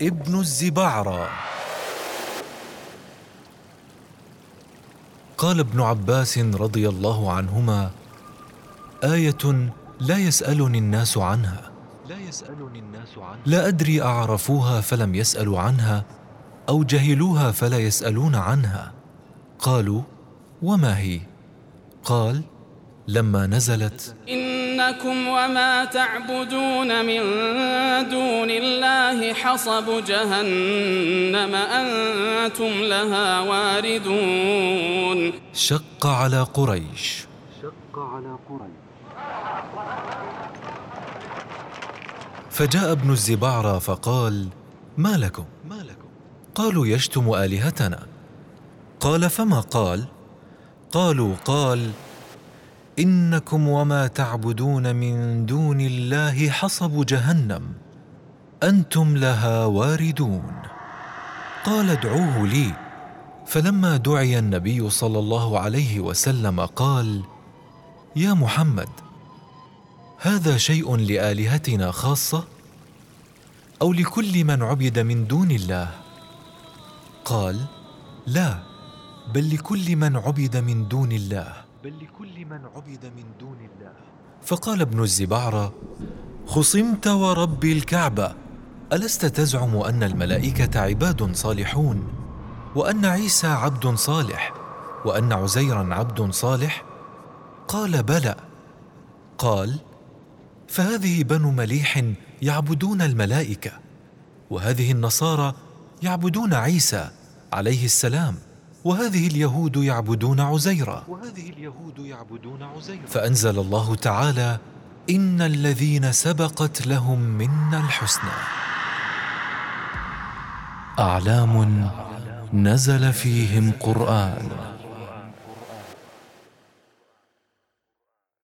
ابن الزبعرة. قال ابن عباس رضي الله عنهما آية لا يسألني الناس عنها. لا يسألني الناس عنها. لا أدري أعرفوها فلم يسألوا عنها أو جهلوها فلا يسألون عنها. قالوا وما هي؟ قال لما نزلت إنكم وما تعبدون من دون الله حصب جهنم أنتم لها واردون. شق على قريش. شق على قريش. فجاء ابن الزبعرة فقال ما لكم؟ ما لكم؟ قالوا يشتم آلهتنا. قال فما قال؟ قالوا قال إنكم وما تعبدون من دون الله حصب جهنم. أنتم لها واردون. قال ادعوه لي. فلما دعي النبي صلى الله عليه وسلم قال يا محمد هذا شيء لآلهتنا خاصة؟ أو لكل من عبد من دون الله؟ قال لا بل لكل من عبد من دون الله. بل لكل من عبد من دون الله. فقال ابن الزبعرة خصمت ورب الكعبة ألست تزعم أن الملائكة عباد صالحون وأن عيسى عبد صالح وأن عزيرا عبد صالح؟ قال بلى. قال فهذه بنو مليح يعبدون الملائكة وهذه النصارى يعبدون عيسى عليه السلام. وهذه اليهود يعبدون عزيرا. وهذه اليهود يعبدون عزيرا. فأنزل الله تعالى إن الذين سبقت لهم منا الحسنى. أعلام نزل فيهم قرآن.